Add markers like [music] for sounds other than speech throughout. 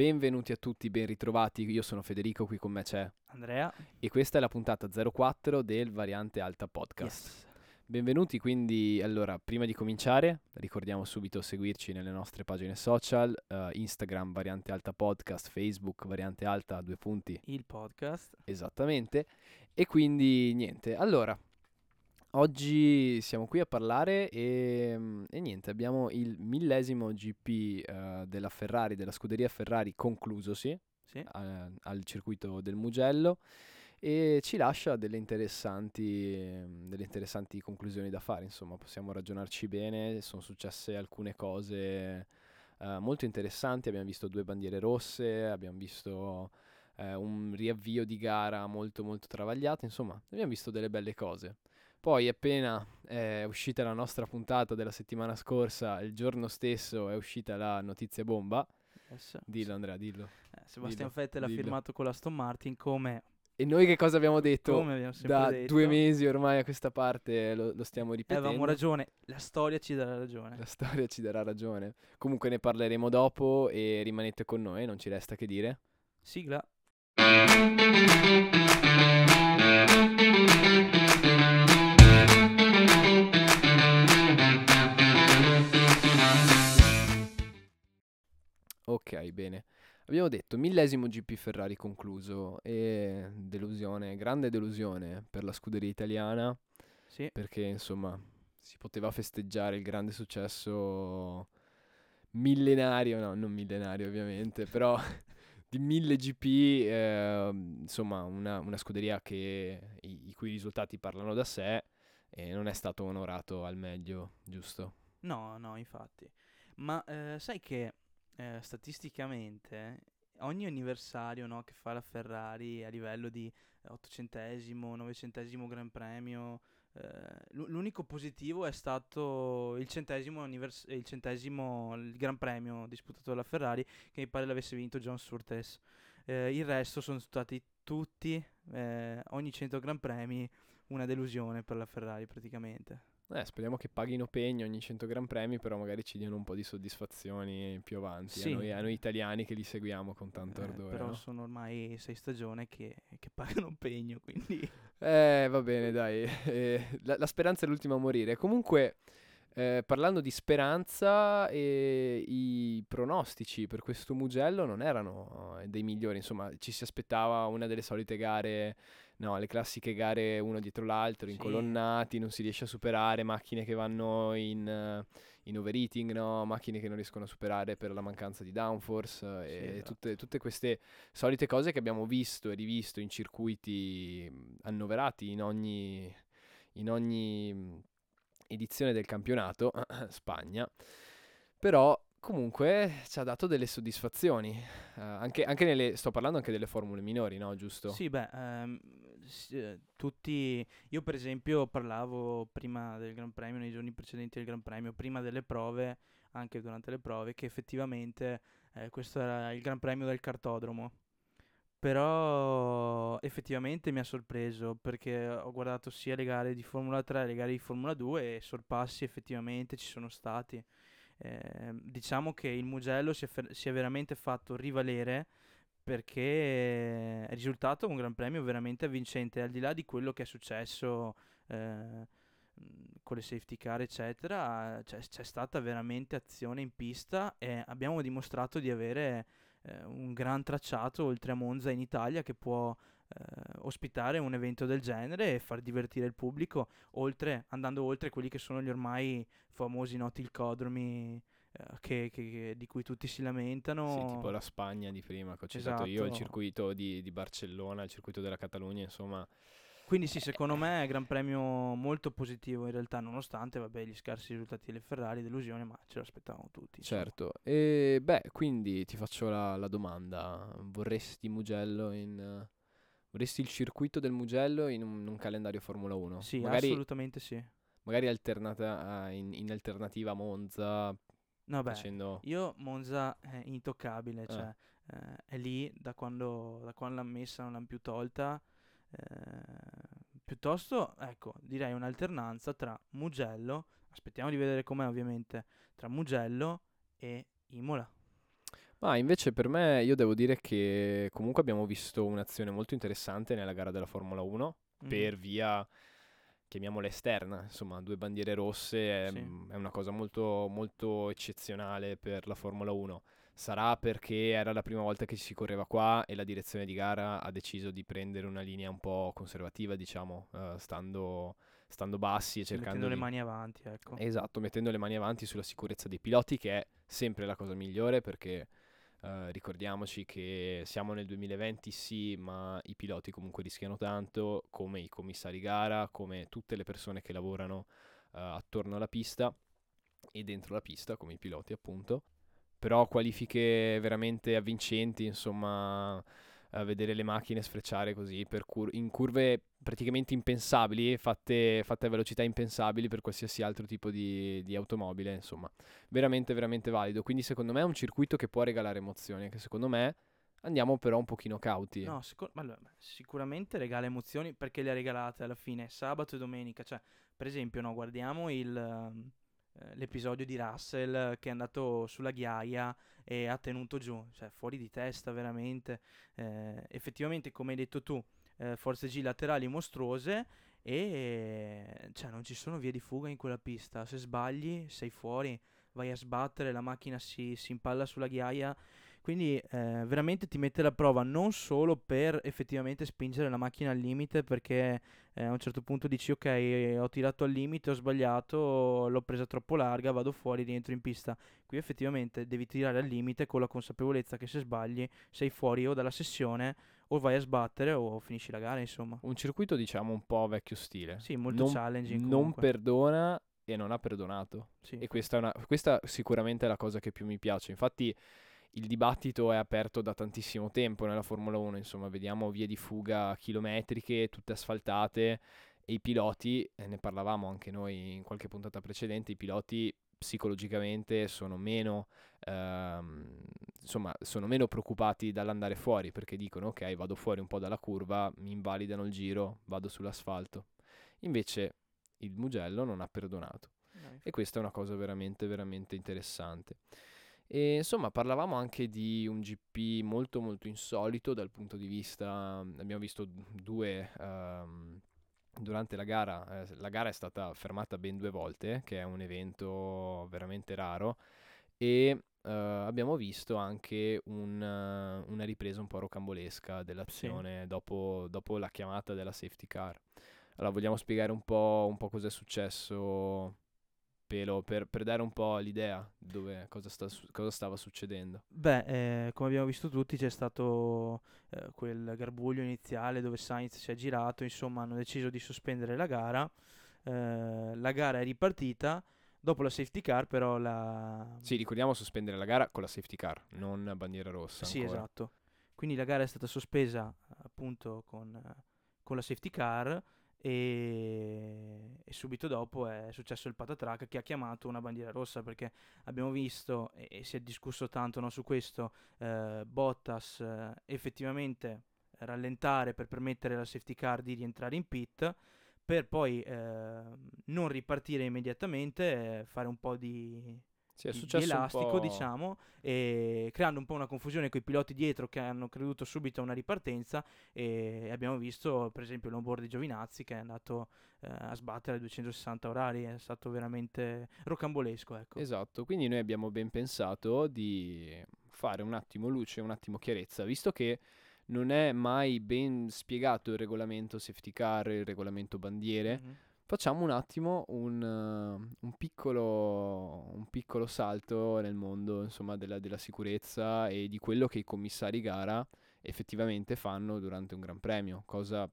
benvenuti a tutti, ben ritrovati. Io sono Federico, qui con me c'è Andrea e questa è la puntata 04 del Variante Alta Podcast. Yes. Benvenuti, quindi allora, prima di cominciare, ricordiamo subito seguirci nelle nostre pagine social, eh, Instagram Variante Alta Podcast, Facebook Variante Alta, due punti, il podcast. esattamente. E quindi niente, allora, oggi siamo qui a parlare e, mm, e niente, abbiamo il millesimo GP eh, della Ferrari, della scuderia Ferrari conclusosi Sì. a- al circuito del Mugello e ci lascia delle interessanti, ehm, delle interessanti conclusioni da fare, insomma, possiamo ragionarci bene, sono successe alcune cose eh, molto interessanti, abbiamo visto due bandiere rosse, abbiamo visto eh, un riavvio di gara molto molto travagliato, insomma, abbiamo visto delle belle cose. Poi appena è uscita la nostra puntata della settimana scorsa, il giorno stesso è uscita la notizia bomba. Yes. Dillo Andrea, dillo. Eh, Sebastian Vettel ha firmato con l'Aston Martin come, E noi che cosa abbiamo detto? come abbiamo da detto. due mesi ormai a questa parte lo, lo stiamo Eh, ripetendo. avevamo ragione, la storia ci darà ragione. La storia ci darà ragione. Comunque ne parleremo dopo e rimanete con noi, non ci resta che dire. Sigla. Ok, bene. Abbiamo detto millesimo GP Ferrari concluso e delusione, grande delusione per la scuderia italiana Sì. perché insomma si poteva festeggiare il grande successo millenario, no, non millenario ovviamente, però [laughs] di mille GP, eh, insomma una, una scuderia che, i, i cui risultati parlano da sé e non è stato onorato al meglio, giusto? No, no, infatti. Ma eh, sai che eh, statisticamente ogni anniversario no, che fa la Ferrari a livello di ottocentesimo, novecentesimo Gran Premio, eh, l'u- l'unico positivo è stato il centesimo, annivers- il centesimo il Gran Premio disputato dalla Ferrari, che mi pare l'avesse vinto John Surtees. Eh, il resto sono stati tutti, eh, ogni 100 Gran Premi, una delusione per la Ferrari praticamente. Eh, speriamo che paghino pegno ogni 100 Gran Premi, però magari ci diano un po' di soddisfazioni più avanti, Sì. a, noi, a noi italiani che li seguiamo con tanto Eh, ardore. però no? sono ormai sei stagioni che, che pagano pegno, quindi [laughs] Eh, va bene, dai. [laughs] eh, la, la speranza è l'ultima a morire. Comunque, eh, parlando di speranza, eh, i pronostici per questo Mugello non erano eh, dei migliori. Insomma, ci si aspettava una delle solite gare, no, le classiche gare uno dietro l'altro, Sì. incolonnati, non si riesce a superare, macchine che vanno in, eh, in overheating, no? macchine che non riescono a superare per la mancanza di downforce, eh, e esatto. tutte, tutte queste solite cose che abbiamo visto e rivisto in circuiti annoverati in ogni, in ogni edizione del campionato, [clears throat] Spagna, però comunque ci ha dato delle soddisfazioni, eh, anche, anche nelle, sto parlando anche delle formule minori, no? Giusto? sì, beh, ehm, eh, tutti, io per esempio parlavo prima del Gran Premio, nei giorni precedenti del Gran Premio, prima delle prove, anche durante le prove, che effettivamente eh, questo era il Gran Premio del cartodromo. Però effettivamente mi ha sorpreso perché ho guardato sia le gare di Formula 3 che le gare di Formula 2 e sorpassi effettivamente ci sono stati. Eh, diciamo che il Mugello si è, fer- si è veramente fatto rivalere perché è risultato un Gran Premio veramente avvincente, al di là di quello che è successo eh, con le safety car, eccetera, c'è, c'è stata veramente azione in pista e abbiamo dimostrato di avere eh, un gran tracciato oltre a Monza in Italia che può eh, ospitare un evento del genere e far divertire il pubblico, oltre, andando oltre quelli che sono gli ormai famosi noti ilcodromi eh, che- che- che- di cui tutti si lamentano. Sì, tipo la Spagna di prima che ho citato io, il Esatto. circuito di, di Barcellona, il circuito della Catalogna, insomma, Quindi sì, secondo me è un gran premio molto positivo in realtà, nonostante vabbè, gli scarsi risultati delle Ferrari, delusione, ma ce lo aspettavamo tutti. insomma. certo. E beh, quindi ti faccio la, la domanda, vorresti Mugello in... eh, vorresti il circuito del Mugello in un, un calendario Formula 1? Sì, magari, assolutamente sì. magari alternata, a- in, in alternativa a Monza, No, beh, facendo... io Monza è intoccabile, Ah. cioè eh, è lì da quando, da quando l'hanno messa, non l'hanno più tolta. eh, piuttosto, ecco, direi un'alternanza tra Mugello, aspettiamo di vedere com'è ovviamente, tra Mugello e Imola. Ma invece per me io devo dire che comunque abbiamo visto un'azione molto interessante nella gara della Formula 1 Mhm. per via, chiamiamola esterna, insomma due bandiere rosse è, Sì. è una cosa molto, molto eccezionale per la Formula 1. Sarà perché era la prima volta che si correva qua e la direzione di gara ha deciso di prendere una linea un po' conservativa, diciamo, eh, stando, stando bassi e cercando mettendo le di... mani avanti, ecco. Esatto, mettendo le mani avanti sulla sicurezza dei piloti, che è sempre la cosa migliore perché eh, ricordiamoci che siamo nel 2020, sì, ma i piloti comunque rischiano tanto, come i commissari gara, come tutte le persone che lavorano eh, attorno alla pista e dentro la pista, come i piloti appunto. Però qualifiche veramente avvincenti, insomma, vedere le macchine sfrecciare così cur- in curve praticamente impensabili, fatte, fatte a velocità impensabili per qualsiasi altro tipo di, di automobile, insomma, veramente, veramente valido. Quindi secondo me è un circuito che può regalare emozioni, anche secondo me andiamo però un pochino cauti. No, sicur- allora, sicuramente regala emozioni perché le ha regalate alla fine sabato e domenica. Cioè, per esempio, no, guardiamo il, ehm, eh, l'episodio di Russell che è andato sulla ghiaia e ha tenuto giù, cioè fuori di testa veramente. Eh, effettivamente, come hai detto tu, eh, forze G laterali mostruose e cioè, non ci sono vie di fuga in quella pista. Se sbagli, sei fuori, vai a sbattere, la macchina si, si impalla sulla ghiaia. Quindi eh, veramente ti mette alla prova non solo per effettivamente spingere la macchina al limite perché eh, a un certo punto dici ok ho tirato al limite, ho sbagliato, l'ho presa troppo larga, vado fuori, rientro in pista. Qui effettivamente devi tirare al limite con la consapevolezza che se sbagli sei fuori o dalla sessione o vai a sbattere o finisci la gara insomma. Un circuito diciamo un po' vecchio stile. Sì, molto non, challenging non comunque. perdona e non ha perdonato. Sì. E questa, è una, questa sicuramente è la cosa che più mi piace. Infatti il dibattito è aperto da tantissimo tempo nella Formula 1, insomma, vediamo vie di fuga chilometriche, tutte asfaltate e i piloti, ne parlavamo anche noi in qualche puntata precedente, i piloti psicologicamente sono meno, ehm, insomma, sono meno preoccupati dall'andare fuori perché dicono ok, vado fuori un po' dalla curva, mi invalidano il giro, vado sull'asfalto. Invece il Mugello non ha perdonato. No, E questa è una cosa veramente, veramente interessante. E insomma, parlavamo anche di un GP molto, molto insolito dal punto di vista. Abbiamo visto due. ehm, durante la gara, eh, la gara è stata fermata ben due volte, che è un evento veramente raro. E eh, abbiamo visto anche un, eh, una ripresa un po' rocambolesca dell'azione dopo, dopo la chiamata della safety car. Allora, vogliamo spiegare un po', un po' cosa è successo pelo per, per dare un po' l'idea dove, cosa, sta cosa stava succedendo. Beh, eh, come abbiamo visto tutti, c'è stato eh, quel garbuglio iniziale dove Sainz si è girato, insomma hanno deciso di sospendere la gara. eh, la gara è ripartita, dopo la safety car però la... Sì, ricordiamo sospendere la gara con la safety car, non bandiera rossa. Sì, ancora. esatto. Quindi la gara è stata sospesa appunto con, eh, con la safety car e, e subito dopo è successo il patatrack che ha chiamato una bandiera rossa perché abbiamo visto e, e si è discusso tanto no, su questo eh, Bottas eh, effettivamente rallentare per permettere alla safety car di rientrare in pit per poi eh, non ripartire immediatamente, fare un po' di, Sì, è di- di elastico, diciamo, e creando un po' una confusione con i piloti dietro che hanno creduto subito a una ripartenza e abbiamo visto per esempio l'onboard di Giovinazzi che è andato eh, a sbattere a 260 orari, è stato veramente rocambolesco, ecco. Esatto, quindi noi abbiamo ben pensato di fare un attimo luce, un attimo chiarezza, visto che non è mai ben spiegato il regolamento safety car, il regolamento bandiere, Mhm. Facciamo un attimo un, eh, un piccolo, un piccolo salto nel mondo, insomma, della, della sicurezza e di quello che i commissari gara effettivamente fanno durante un Gran Premio, cosa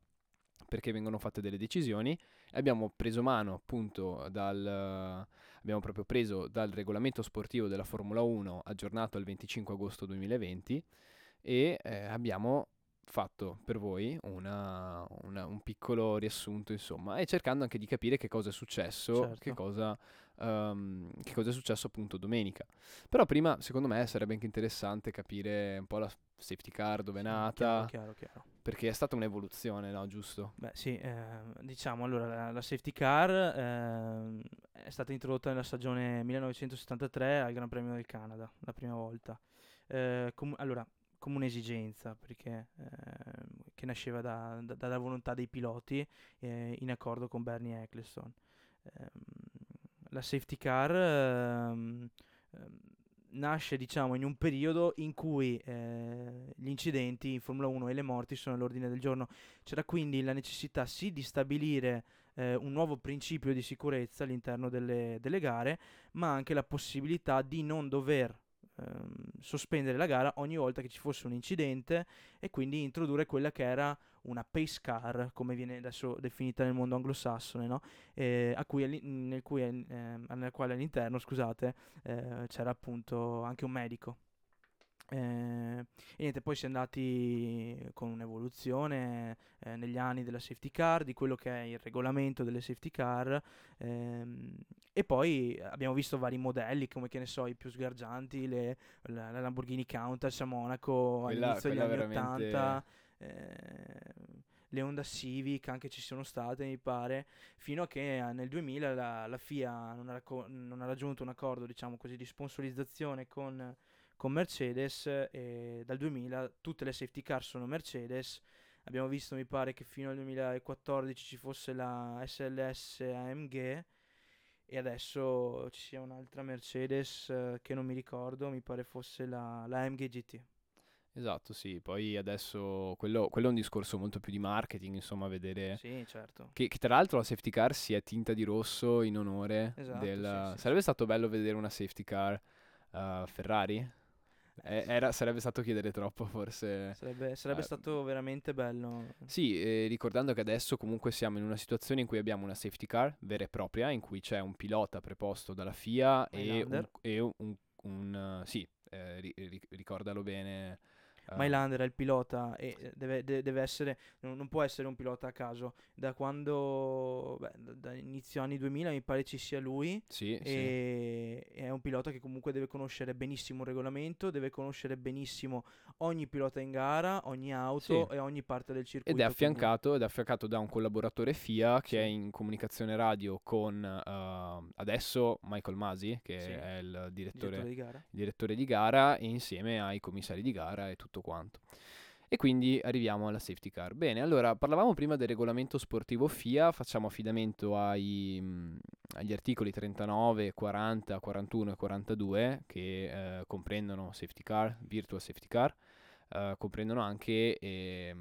perché vengono fatte delle decisioni. Abbiamo preso mano appunto dal abbiamo proprio preso dal regolamento sportivo della Formula 1 aggiornato al 25 agosto 2020 e eh, abbiamo fatto per voi una- una- un piccolo riassunto, insomma, e cercando anche di capire che cosa è successo, Certo. che cosa, ehm, che cosa è successo appunto domenica. Però prima, secondo me, sarebbe anche interessante capire un po' la safety car, dove è Sì, nata, Chiaro, chiaro, chiaro. perché è stata un'evoluzione, no? Giusto? Beh sì, ehm, diciamo allora la, la safety car ehm, è stata introdotta nella stagione 1973 al Gran Premio del Canada, la prima volta. eh, com- allora, come un'esigenza, perché eh, che nasceva da, da, dalla volontà dei piloti eh, in accordo con Bernie Eccleston. Ehm, la safety car ehm, ehm, nasce diciamo in un periodo in cui eh, gli incidenti in Formula 1 e le morti sono all'ordine del giorno. C'era quindi la necessità sì di stabilire eh, un nuovo principio di sicurezza all'interno delle, delle, gare, ma anche la possibilità di non dover ehm, sospendere la gara ogni volta che ci fosse un incidente e quindi introdurre quella che era una pace car, come viene adesso definita nel mondo anglosassone, no? eh, cui, nel, cui, eh, nel, quale all'interno scusate, eh, c'era appunto anche un medico. Eh, e niente, poi si è andati con un'evoluzione eh, negli anni della safety car, di quello che è il regolamento delle safety car, ehm, e poi abbiamo visto vari modelli, come che ne so, i più sgargianti, le, la, la, Lamborghini Countach a Monaco quella, all'inizio degli anni veramente... 80. Eh, le Honda Civic anche ci sono state mi pare fino a che eh, nel 2000 la, la FIA non ha, non ha, raggiunto un accordo diciamo così di sponsorizzazione con con Mercedes e dal 2000 tutte le safety car sono Mercedes. Abbiamo visto, mi pare, che fino al 2014 ci fosse la SLS AMG e adesso ci sia un'altra Mercedes eh, che non mi ricordo, mi pare fosse la, la AMG GT. Esatto, sì, poi adesso quello, quello, è un discorso molto più di marketing, insomma, vedere... Sì, certo. Che, che tra l'altro la safety car si è tinta di rosso in onore esatto, del... Sì, Sarebbe stato bello vedere una safety car uh, Ferrari? Eh, era, sarebbe stato chiedere troppo, forse. Sarebbe, sarebbe eh, stato veramente bello. Sì, eh, ricordando che adesso comunque siamo in una situazione in cui abbiamo una safety car vera e propria, in cui c'è un pilota preposto dalla FIA e un, e un, un, un, sì, eh, ri, ricordalo bene Mylander è il pilota e eh, deve, de- deve essere, non, può essere un pilota a caso. Da quando, beh, da, inizio anni 2000 mi pare ci sia lui. Sì, e sì. è un pilota che comunque deve conoscere benissimo il regolamento, deve conoscere benissimo ogni pilota in gara, ogni auto sì. e ogni parte del circuito. Ed è affiancato, ed è affiancato da un collaboratore FIA che è in comunicazione radio con uh, adesso Michael Masi, che è il direttore, direttore, di direttore di gara, e insieme ai commissari di gara e tutto tutto quanto. E quindi arriviamo alla safety car. Bene, allora parlavamo prima del regolamento sportivo FIA, facciamo affidamento ai, mh, agli articoli 39, 40, 41 e 42 che eh, comprendono safety car, virtual safety car, eh, comprendono anche eh,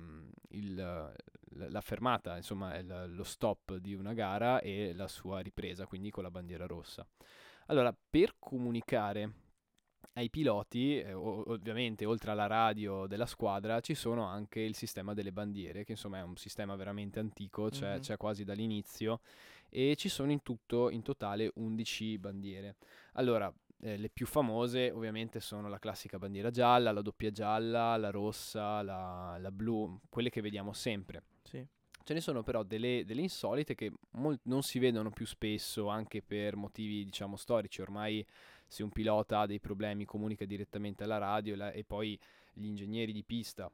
il, la fermata, insomma il, lo stop di una gara e la sua ripresa, quindi con la bandiera rossa. Allora, per comunicare ai piloti, eh, ovviamente oltre alla radio della squadra, ci sono anche il sistema delle bandiere, che insomma è un sistema veramente antico, cioè, mm-hmm. c'è quasi dall'inizio, e ci sono in tutto, in totale 11 bandiere. Allora, eh, le più famose ovviamente sono la classica bandiera gialla, la doppia gialla, la rossa, la, la blu, quelle che vediamo sempre. Sì. Ce ne sono però delle, delle insolite che mol- non si vedono più spesso anche per motivi diciamo storici, ormai se un pilota ha dei problemi comunica direttamente alla radio e, la, e poi gli ingegneri di pista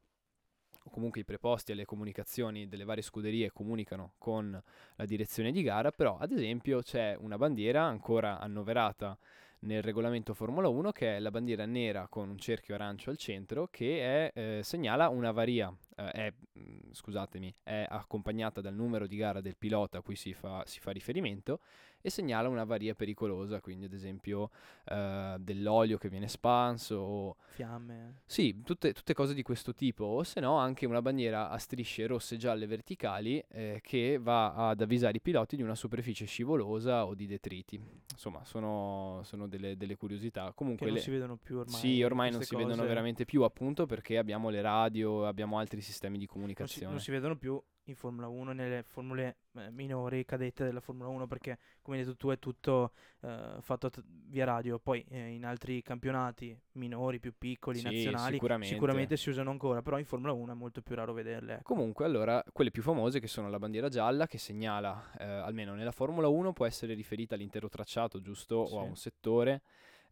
o comunque i preposti alle comunicazioni delle varie scuderie comunicano con la direzione di gara, però ad esempio c'è una bandiera ancora annoverata nel regolamento Formula 1 che è la bandiera nera con un cerchio arancio al centro che è, eh, segnala una varia, eh, è, mm, scusatemi, è accompagnata dal numero di gara del pilota a cui si fa, si fa riferimento e segnala una varia pericolosa, quindi ad esempio eh, dell'olio che viene spanso o... Fiamme. Sì, tutte, tutte, cose di questo tipo, o se no anche una bandiera a strisce rosse, gialle verticali eh, che va ad avvisare i piloti di una superficie scivolosa o di detriti. Insomma, sono, sono delle, delle, curiosità. Comunque che non le... si vedono più ormai. Sì, ormai non si cose. vedono veramente più appunto perché abbiamo le radio, abbiamo altri sistemi di comunicazione. Non si, non si vedono più in Formula 1 nelle formule eh, minori cadette della Formula 1 perché come hai detto tu è tutto eh, fatto t- via radio poi eh, in altri campionati minori più piccoli sì, nazionali sicuramente. sicuramente. si usano ancora però in Formula 1 è molto più raro vederle ecco. comunque allora quelle più famose che sono la bandiera gialla che segnala eh, almeno nella Formula 1 può essere riferita all'intero tracciato giusto sì. o a un settore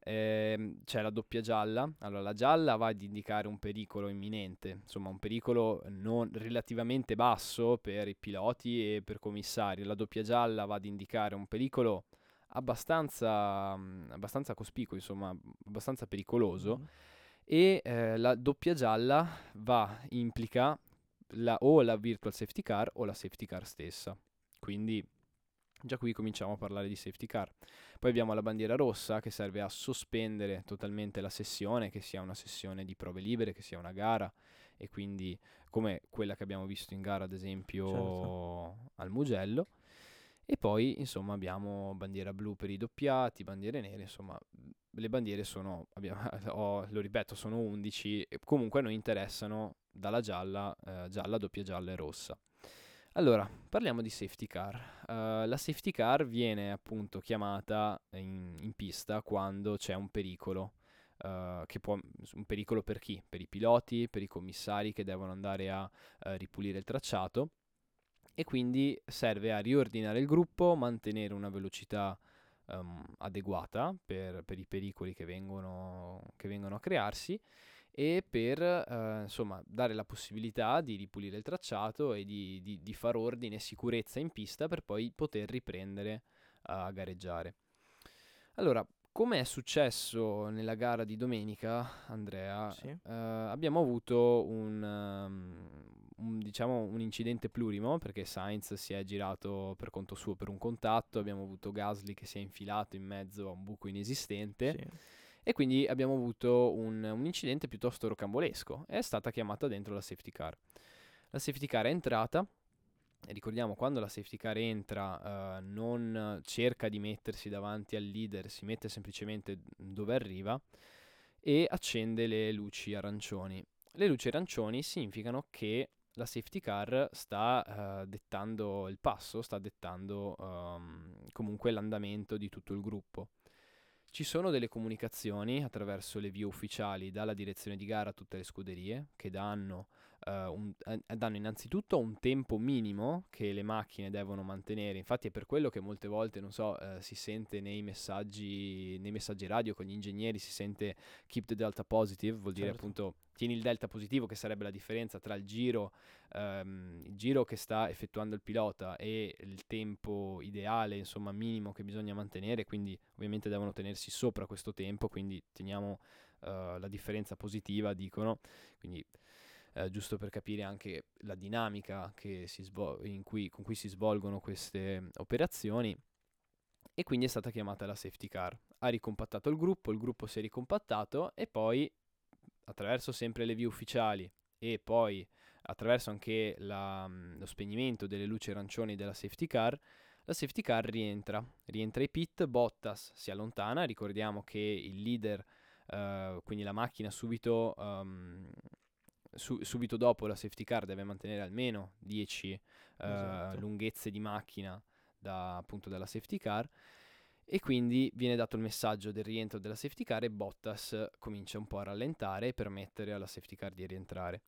eh, c'è la doppia gialla. Allora, la gialla va ad indicare un pericolo imminente, insomma, un pericolo non, relativamente basso per i piloti e per commissari. La doppia gialla va ad indicare un pericolo abbastanza, abbastanza cospicuo, insomma, abbastanza pericoloso. Mm-hmm. e eh, la doppia gialla va, implica la, o la virtual safety car o la safety car stessa. Quindi già qui cominciamo a parlare di safety car. Poi abbiamo la bandiera rossa che serve a sospendere totalmente la sessione, che sia una sessione di prove libere, che sia una gara e quindi come quella che abbiamo visto in gara ad esempio certo. al Mugello. E poi insomma abbiamo bandiera blu per i doppiati, bandiere nere, insomma le bandiere sono, abbiamo, [laughs] oh, lo ripeto, sono 11 e comunque a noi interessano dalla gialla, eh, gialla, doppia gialla e rossa. Allora, parliamo di safety car. Uh, la safety car viene appunto chiamata in, in pista quando c'è un pericolo. Uh, che può, un pericolo per chi? Per i piloti, per i commissari che devono andare a uh, ripulire il tracciato e quindi serve a riordinare il gruppo, mantenere una velocità um, adeguata per, per, i pericoli che vengono, che vengono a crearsi e per eh, insomma, dare la possibilità di ripulire il tracciato e di, di, di far ordine e sicurezza in pista per poi poter riprendere a gareggiare. Allora, come è successo nella gara di domenica, Andrea, sì. eh, abbiamo avuto un, um, un, diciamo, un, incidente plurimo perché Sainz si è girato per conto suo per un contatto, abbiamo avuto Gasly che si è infilato in mezzo a un buco inesistente. Sì e quindi abbiamo avuto un, un incidente piuttosto rocambolesco. È stata chiamata dentro la safety car. La safety car è entrata. Ricordiamo, quando la safety car entra, uh, non cerca di mettersi davanti al leader, si mette semplicemente dove arriva e accende le luci arancioni. Le luci arancioni significano che la safety car sta uh, dettando il passo, sta dettando um, comunque l'andamento di tutto il gruppo. Ci sono delle comunicazioni attraverso le vie ufficiali dalla direzione di gara a tutte le scuderie che danno, uh, un, eh, danno innanzitutto un tempo minimo che le macchine devono mantenere. Infatti è per quello che molte volte, non so, uh, si sente nei messaggi, nei messaggi radio con gli ingegneri, si sente keep the delta positive, vuol dire certo. appunto tieni il delta positivo che sarebbe la differenza tra il giro, um, il giro che sta effettuando il pilota e il tempo ideale, insomma minimo che bisogna mantenere, quindi ovviamente devono tenersi sopra questo tempo, quindi teniamo uh, la differenza positiva, dicono, quindi uh, giusto per capire anche la dinamica svol- cui, con cui si svolgono queste operazioni. E quindi è stata chiamata la safety car. Ha ricompattato il gruppo, il gruppo si è ricompattato e poi attraverso sempre le vie ufficiali e poi attraverso anche la, mm, lo spegnimento delle luci arancioni della safety car, la safety car rientra, rientra ai pit, Bottas si allontana, ricordiamo che il leader, uh, quindi la macchina subito, um, su, subito dopo la safety car deve mantenere almeno 10 uh, esatto. lunghezze di macchina da, appunto dalla safety car e quindi viene dato il messaggio del rientro della safety car e Bottas comincia un po' a rallentare e permettere alla safety car di rientrare.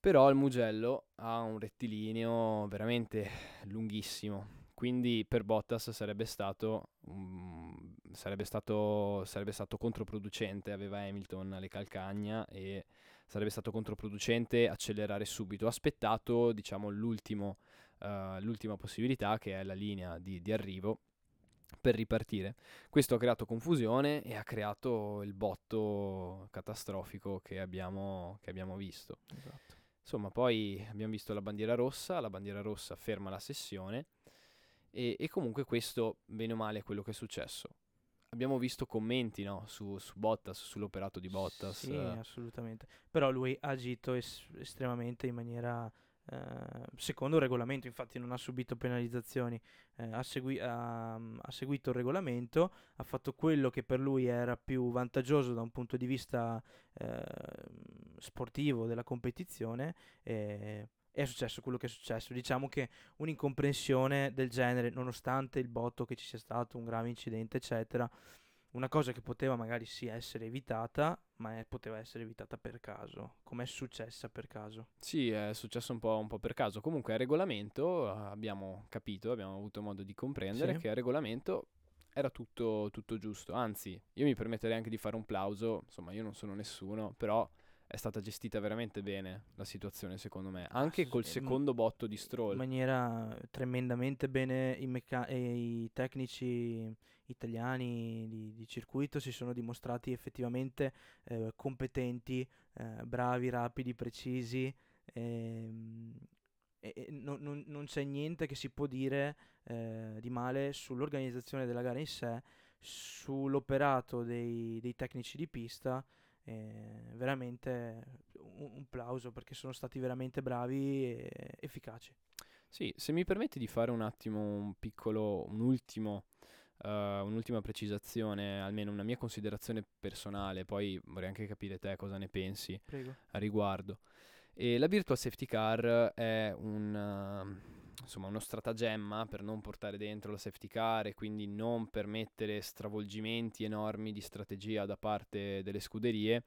Però il Mugello ha un rettilineo veramente lunghissimo, quindi per Bottas sarebbe stato, um, sarebbe stato, sarebbe stato controproducente, aveva Hamilton alle calcagna e sarebbe stato controproducente accelerare subito. Ha aspettato diciamo, l'ultimo, uh, l'ultima possibilità che è la linea di, di arrivo per ripartire. Questo ha creato confusione e ha creato il botto catastrofico che abbiamo, che abbiamo visto. Esatto. Insomma, poi abbiamo visto la bandiera rossa, la bandiera rossa ferma la sessione e, e comunque questo, bene o male, è quello che è successo. Abbiamo visto commenti no, su, su, Bottas, sull'operato di Bottas. Sì, assolutamente. Però lui ha agito es- estremamente in maniera eh, secondo il regolamento, infatti non ha subito penalizzazioni, eh, ha, segui- ha, ha, seguito il regolamento, ha fatto quello che per lui era più vantaggioso da un punto di vista eh, sportivo della competizione e è successo quello che è successo. Diciamo che un'incomprensione del genere, nonostante il botto che ci sia stato, un grave incidente, eccetera, una cosa che poteva magari sì essere evitata, ma è, poteva essere evitata per caso, come è successa per caso. Sì, è successo un po', un po', per caso. Comunque, il regolamento abbiamo capito, abbiamo avuto modo di comprendere sì. che il regolamento era tutto, tutto, giusto. Anzi, io mi permetterei anche di fare un plauso. Insomma, io non sono nessuno, però è stata gestita veramente bene la situazione, secondo me, anche col secondo botto di in Stroll. maniera tremendamente bene i, e i tecnici italiani di, di circuito si sono dimostrati effettivamente eh, competenti, eh, bravi, rapidi, precisi. ehm, e non, non- non c'è niente che si può dire eh, di male sull'organizzazione della gara in sé, sull'operato dei, dei tecnici di pista. Eh, veramente un, un plauso perché sono stati veramente bravi e efficaci. Sì, se mi permetti di fare un attimo un piccolo, un ultimo, eh, un'ultima precisazione, almeno una mia considerazione personale, poi vorrei anche capire te cosa ne pensi Prego. a riguardo. E la Virtual Safety Car è un, eh, insomma, uno stratagemma per non portare dentro la safety car e quindi non permettere stravolgimenti enormi di strategia da parte delle scuderie.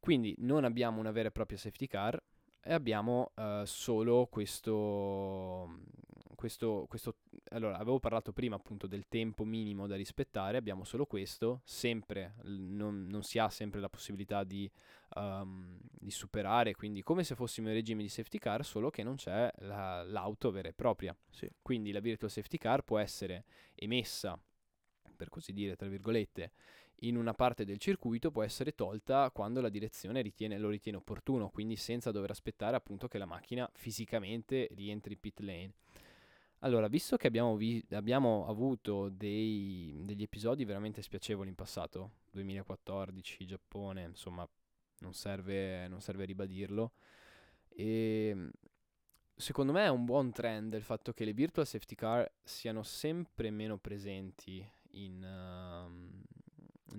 Quindi non abbiamo una vera e propria safety car e abbiamo eh, solo questo, questo, questo... Allora, avevo parlato prima appunto del tempo minimo da rispettare, abbiamo solo questo, sempre, non, non si ha sempre la possibilità di, ehm, di superare, quindi come se fossimo in regime di safety car, solo che non c'è la- l'auto vera e propria. Sì. Quindi la virtual safety car può essere emessa, per così dire, tra virgolette, in una parte del circuito, può essere tolta quando la direzione ritiene- lo ritiene opportuno, quindi senza dover aspettare appunto che la macchina fisicamente rientri in pit lane. Allora, visto che abbiamo, vi- abbiamo avuto dei- degli episodi veramente spiacevoli in passato, 2014, Giappone, insomma, non serve, non serve ribadirlo, e secondo me è un buon trend il fatto che le virtual safety car siano sempre meno presenti in, ehm,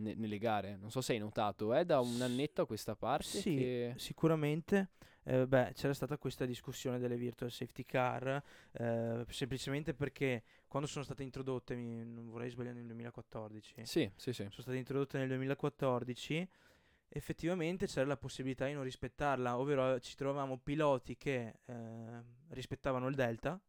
ne- nelle gare. Non so se hai notato, è da un annetto a questa parte Sì, che... sicuramente. Eh, beh, c'era stata questa discussione delle virtual safety car, eh, semplicemente perché quando sono state introdotte, mi- non vorrei sbagliare nel 2014, Sì, sì, sì. sono state introdotte nel 2014, effettivamente c'era la possibilità di non rispettarla, ovvero ci trovavamo piloti che eh, rispettavano il delta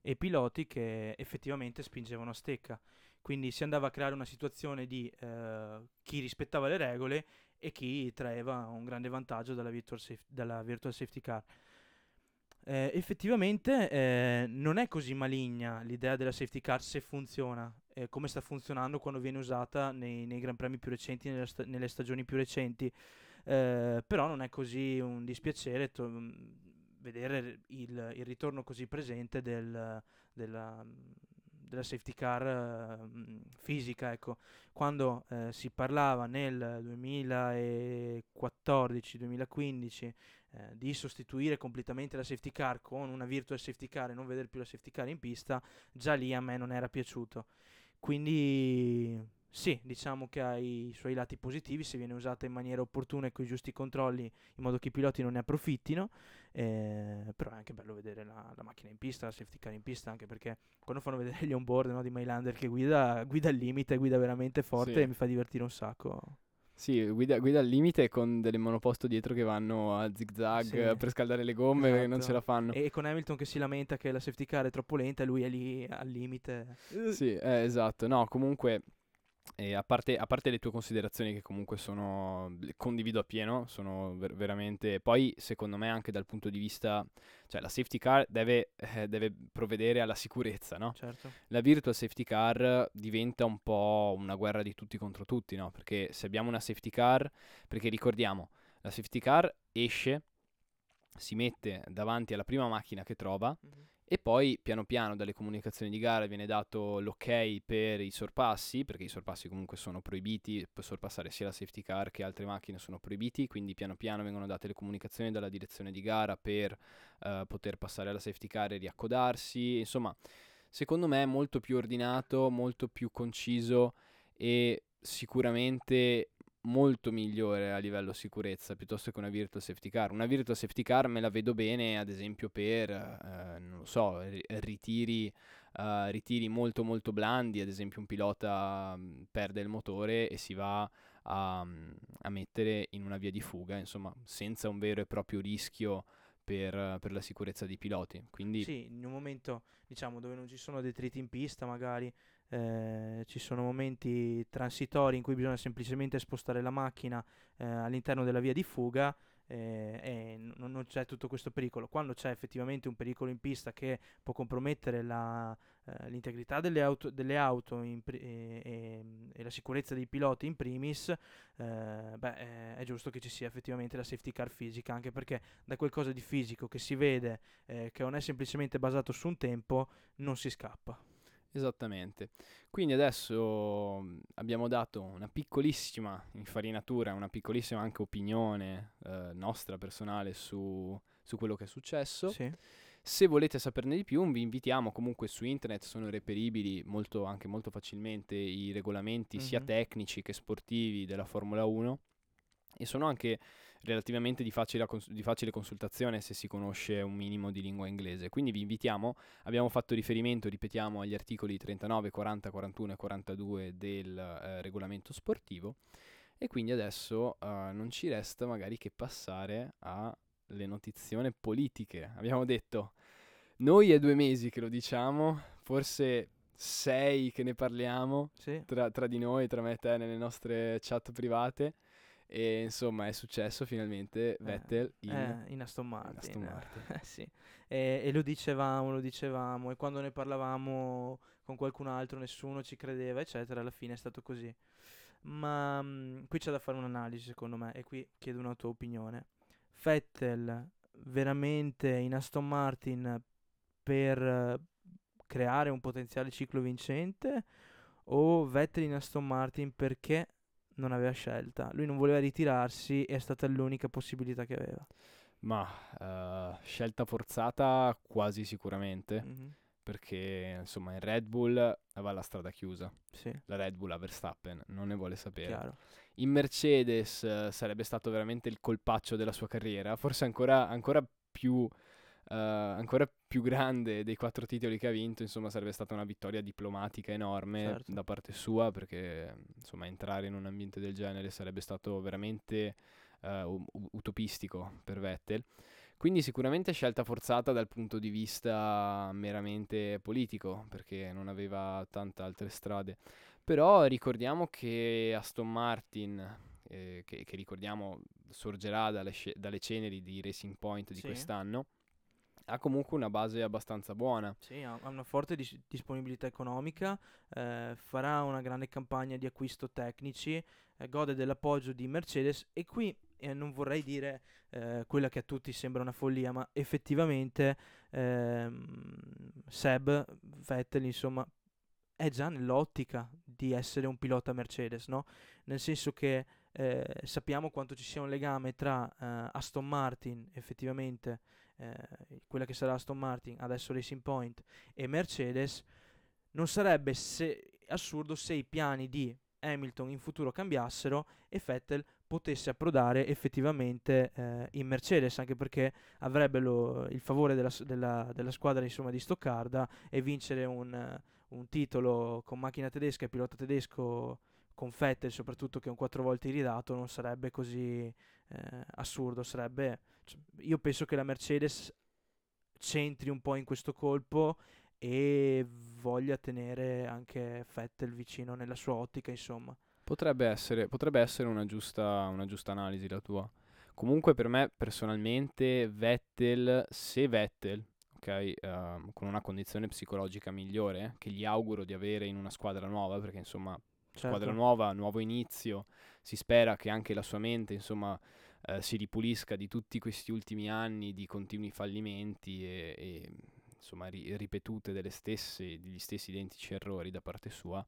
e piloti che effettivamente spingevano a stecca. Quindi si andava a creare una situazione di eh, chi rispettava le regole e chi traeva un grande vantaggio dalla virtual, saf- dalla virtual safety car. Eh, effettivamente eh, non è così maligna l'idea della safety car se funziona, eh, come sta funzionando quando viene usata nei, nei Gran Premi più recenti, nelle, sta- nelle stagioni più recenti. Eh, però non è così un dispiacere to- mh, vedere il, il ritorno così presente del- della, della safety car mh, fisica. Ecco. Quando eh, si parlava nel 2014-2015 eh, di sostituire completamente la safety car con una virtual safety car e non vedere più la safety car in pista, già lì a me non era piaciuto. Quindi sì, diciamo che ha i suoi lati positivi se viene usata in maniera opportuna e con i giusti controlli in modo che i piloti non ne approfittino, eh, però è anche bello vedere la, la macchina in pista, la safety car in pista, anche perché quando fanno vedere gli onboard no, di Mylander che guida, guida al limite, guida veramente forte Sì. e mi fa divertire un sacco. Sì, guida, guida al limite con delle monoposto dietro che vanno a zig zag Sì, per scaldare le gomme perché non ce la esatto. fanno. E con Hamilton che si lamenta che la safety car è troppo lenta e lui è lì al limite. Sì, eh, esatto. No, comunque, a parte, a parte le tue considerazioni che comunque sono, condivido appieno, sono ver- veramente... Poi, secondo me, anche dal punto di vista... Cioè, la safety car deve, eh, deve provvedere alla sicurezza, no? Certo. La virtual safety car diventa un po' una guerra di tutti contro tutti, no? Perché se abbiamo una safety car, perché ricordiamo, la safety car esce, si mette davanti alla prima macchina che trova e poi piano piano dalle comunicazioni di gara viene dato l'ok per i sorpassi, perché i sorpassi comunque sono proibiti, per sorpassare sia la safety car che altre macchine sono proibiti, quindi piano piano vengono date le comunicazioni dalla direzione di gara per eh, poter passare alla safety car e riaccodarsi, insomma, secondo me è molto più ordinato, molto più conciso e sicuramente molto migliore a livello sicurezza piuttosto che una virtual safety car. Una virtual safety car me la vedo bene, ad esempio, per, eh, non lo so, ri- ritiri, eh, ritiri molto molto blandi, ad esempio un pilota mh, perde il motore e si va a, mh, a mettere in una via di fuga, insomma, senza un vero e proprio rischio per, per la sicurezza dei piloti. Quindi Sì, in un momento diciamo dove non ci sono detriti in pista, magari eh, ci sono momenti transitori in cui bisogna semplicemente spostare la macchina eh, all'interno della via di fuga. eh, e non, non, c'è tutto questo pericolo. Quando c'è effettivamente un pericolo in pista che può compromettere la, eh, l'integrità delle auto, delle auto pri- e, e, e, la sicurezza dei piloti in primis, eh, beh, è giusto che ci sia effettivamente la safety car fisica, anche perché da qualcosa di fisico che si vede, che non è semplicemente basato su un tempo, non si scappa. Esattamente. Quindi adesso mm, abbiamo dato una piccolissima infarinatura, una piccolissima anche opinione eh, nostra personale su, su, quello che è successo. Sì. Se volete saperne di più, vi invitiamo comunque su internet, sono reperibili molto, anche molto facilmente i regolamenti mm-hmm. sia tecnici che sportivi della Formula 1 e sono anche relativamente di facile, cons- di facile, consultazione se si conosce un minimo di lingua inglese. Quindi vi invitiamo, abbiamo fatto riferimento, ripetiamo, agli articoli 39, 40, 41 e 42 del eh, regolamento sportivo e quindi adesso uh, non ci resta magari che passare alle notizioni politiche. Abbiamo detto, noi è due mesi che lo diciamo, forse sei che ne parliamo sì. tra, tra di noi, tra me e te nelle nostre chat private. E insomma è successo finalmente eh, Vettel in, eh, in Aston Martin. In Aston Martin. Eh, [laughs] sì. e, e, lo dicevamo, lo dicevamo, e quando ne parlavamo con qualcun altro nessuno ci credeva, eccetera, alla fine è stato così. Ma mh, mm, qui c'è da fare un'analisi secondo me, e qui chiedo una tua opinione. Vettel veramente in Aston Martin per creare un potenziale ciclo vincente o Vettel in Aston Martin perché non aveva scelta. Lui non voleva ritirarsi e è stata l'unica possibilità che aveva. Ma uh, scelta forzata quasi sicuramente. Mm-hmm. Perché insomma in Red Bull aveva la strada chiusa. Sì. La Red Bull a Verstappen non ne vuole sapere. Chiaro. In Mercedes uh, sarebbe stato veramente il colpaccio della sua carriera. Forse ancora, ancora più Uh, ancora più grande dei quattro titoli che ha vinto, insomma sarebbe stata una vittoria diplomatica enorme certo. da parte sua perché insomma entrare in un ambiente del genere sarebbe stato veramente uh, utopistico per Vettel. Quindi sicuramente scelta forzata dal punto di vista meramente politico perché non aveva tante altre strade. Però ricordiamo che Aston Martin, eh, che, che, ricordiamo sorgerà dalle, dalle, ceneri di Racing Point di sì. quest'anno, ha comunque una base abbastanza buona. Sì, ha una forte dis- disponibilità economica, eh, farà una grande campagna di acquisto tecnici, eh, gode dell'appoggio di Mercedes e qui eh, non vorrei dire eh, quella che a tutti sembra una follia, ma effettivamente ehm, Seb, Vettel, insomma, è già nell'ottica di essere un pilota Mercedes, no? Nel senso che eh, sappiamo quanto ci sia un legame tra eh, Aston Martin effettivamente eh, quella che sarà Aston Martin, adesso Racing Point e Mercedes, non sarebbe se, assurdo se i piani di Hamilton in futuro cambiassero e Vettel potesse approdare effettivamente eh, in Mercedes, anche perché avrebbe lo, il favore della, della, della squadra insomma, di Stoccarda e vincere un, un, titolo con macchina tedesca e pilota tedesco con Vettel, soprattutto che è un quattro volte iridato, non sarebbe così eh, assurdo, sarebbe cioè, io penso che la Mercedes centri un po' in questo colpo e voglia tenere anche Vettel vicino nella sua ottica, insomma. Potrebbe essere, potrebbe essere una, giusta, una giusta analisi la tua. Comunque per me personalmente Vettel, se Vettel, ok, uh, con una condizione psicologica migliore, che gli auguro di avere in una squadra nuova, perché insomma, certo. squadra nuova, nuovo inizio, si spera che anche la sua mente, insomma, eh, si ripulisca di tutti questi ultimi anni di continui fallimenti e, e insomma ri- ripetute delle stesse, degli stessi identici errori da parte sua.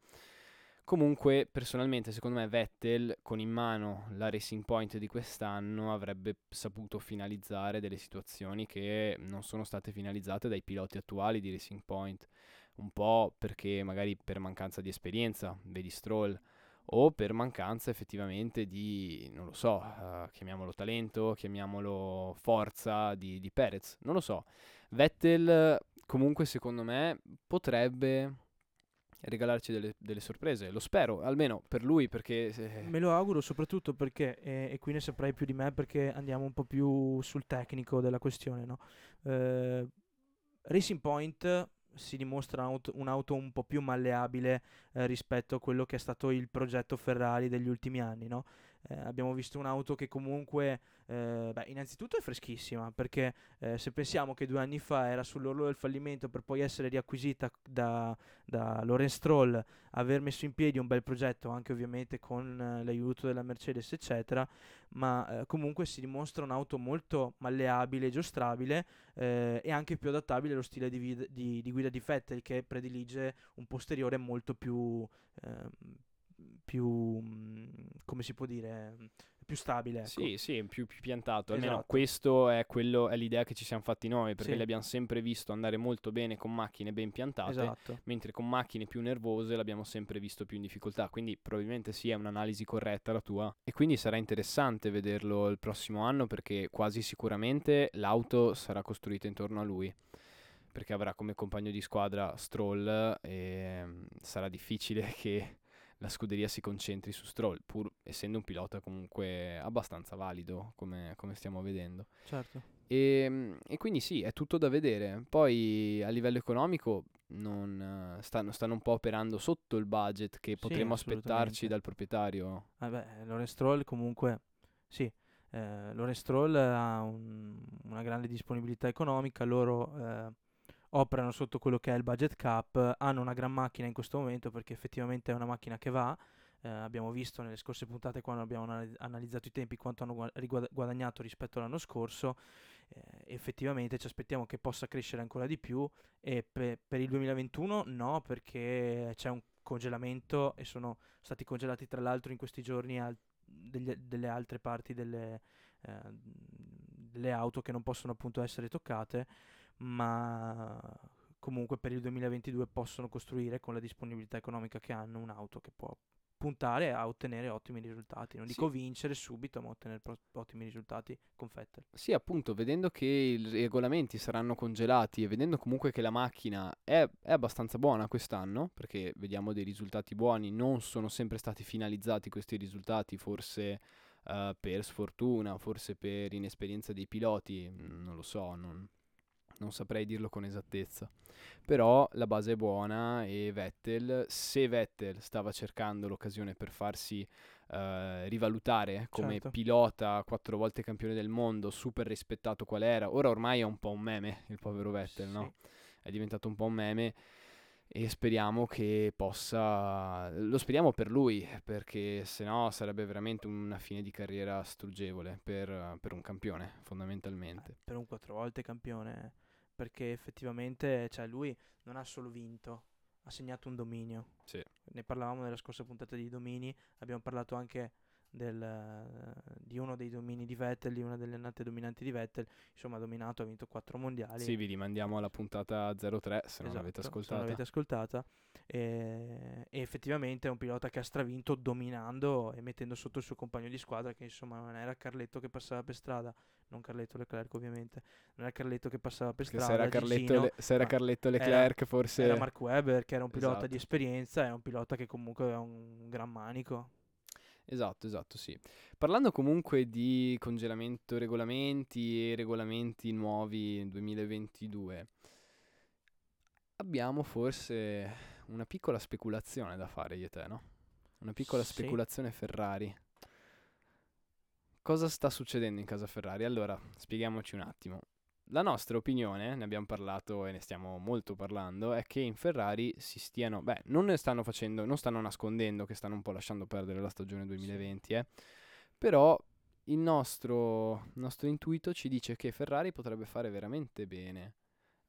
Comunque, personalmente, secondo me, Vettel con in mano la Racing Point di quest'anno avrebbe saputo finalizzare delle situazioni che non sono state finalizzate dai piloti attuali di Racing Point. Un po' perché magari per mancanza di esperienza, vedi Stroll, o per mancanza effettivamente di, non lo so, uh, chiamiamolo talento, chiamiamolo forza di, di Perez, non lo so. Vettel comunque secondo me potrebbe regalarci delle, delle, sorprese, lo spero, almeno per lui perché... Me lo auguro soprattutto perché, e, e, qui ne saprai più di me perché andiamo un po' più sul tecnico della questione, no? Uh, Racing Point si dimostra un'auto, un po' più malleabile eh, rispetto a quello che è stato il progetto Ferrari degli ultimi anni. No? Eh, abbiamo visto un'auto che comunque, eh, beh, innanzitutto è freschissima, perché eh, se pensiamo che due anni fa era sull'orlo del fallimento per poi essere riacquisita da, da Lorenz Stroll, aver messo in piedi un bel progetto, anche ovviamente con eh, l'aiuto della Mercedes, eccetera, ma eh, comunque si dimostra un'auto molto malleabile, giostrabile eh, e anche più adattabile allo stile di, vid- di, di, guida di Vettel, che predilige un posteriore molto più ehm, più, mm, come si può dire, più stabile. Ecco. Sì, sì, più, più piantato. Almeno esatto. questo è, quello, è l'idea che ci siamo fatti noi, perché sì. l'abbiamo sempre visto andare molto bene con macchine ben piantate, esatto. mentre con macchine più nervose l'abbiamo sempre visto più in difficoltà. Quindi probabilmente sì, è un'analisi corretta la tua. E quindi sarà interessante vederlo il prossimo anno, perché quasi sicuramente l'auto sarà costruita intorno a lui perché avrà come compagno di squadra Stroll e mm, sarà difficile [laughs] che la scuderia si concentri su Stroll, pur essendo un pilota comunque abbastanza valido, come, come stiamo vedendo. Certo. E, ehm, e, quindi sì, è tutto da vedere. Poi a livello economico non, stanno, stanno, un po' operando sotto il budget che potremmo aspettarci dal proprietario. Vabbè, Lorenz Stroll comunque, sì, eh, Lorenz Stroll ha un, una grande disponibilità economica, loro... Eh, operano sotto quello che è il budget cap, hanno una gran macchina in questo momento perché effettivamente è una macchina che va. Eh, abbiamo visto nelle scorse puntate quando abbiamo analizzato i tempi quanto hanno guadagnato rispetto all'anno scorso. Eh, effettivamente ci aspettiamo che possa crescere ancora di più e pe- per il 2021 no perché c'è un congelamento e sono stati congelati tra l'altro in questi giorni al- degli- delle altre parti delle, eh, delle auto che non possono appunto essere toccate ma comunque per il 2022 possono costruire con la disponibilità economica che hanno un'auto che può puntare a ottenere ottimi risultati. Non sì. dico vincere subito, ma ottenere pro- ottimi risultati con Vettel. Sì, appunto, vedendo che i regolamenti saranno congelati e vedendo comunque che la macchina è, è abbastanza buona quest'anno, perché vediamo dei risultati buoni, non sono sempre stati finalizzati questi risultati, forse uh, per sfortuna, forse per inesperienza dei piloti, non lo so, non, non saprei dirlo con esattezza. Però la base è buona e Vettel, se Vettel stava cercando l'occasione per farsi uh, rivalutare come certo. pilota, quattro volte campione del mondo, super rispettato qual era, ora ormai è un po' un meme il povero Vettel, sì. no? È diventato un po' un meme e speriamo che possa lo speriamo per lui perché se no sarebbe veramente una fine di carriera struggevole per, per un campione fondamentalmente eh, per un quattro volte campione perché effettivamente cioè, lui non ha solo vinto, ha segnato un dominio. Sì. Ne parlavamo nella scorsa puntata di domini, abbiamo parlato anche del, di uno dei domini di Vettel, di una delle annate dominanti di Vettel, insomma ha dominato, ha vinto quattro mondiali. Sì, vi rimandiamo alla puntata 03 se non l'avete ascoltata. Se non l'avete ascoltata. E, e, effettivamente è un pilota che ha stravinto dominando e mettendo sotto il suo compagno di squadra che insomma non era Carletto che passava per strada, non Carletto Leclerc ovviamente, non era Carletto che passava per strada. Se era, Carletto, Le, se era Carletto Leclerc era, forse... Era Mark Webber che era un pilota esatto. di esperienza, è un pilota che comunque ha un gran manico. Esatto, esatto, sì. Parlando comunque di congelamento regolamenti e regolamenti nuovi nel 2022, abbiamo forse una piccola speculazione da fare io e te, no? Una piccola sì. speculazione Ferrari. Cosa sta succedendo in casa Ferrari? Allora, spieghiamoci un attimo. La nostra opinione, ne abbiamo parlato e ne stiamo molto parlando, è che in Ferrari si stiano, beh, non ne stanno facendo, non stanno nascondendo che stanno un po' lasciando perdere la stagione 2020, eh. Però il nostro, nostro intuito ci dice che Ferrari potrebbe fare veramente bene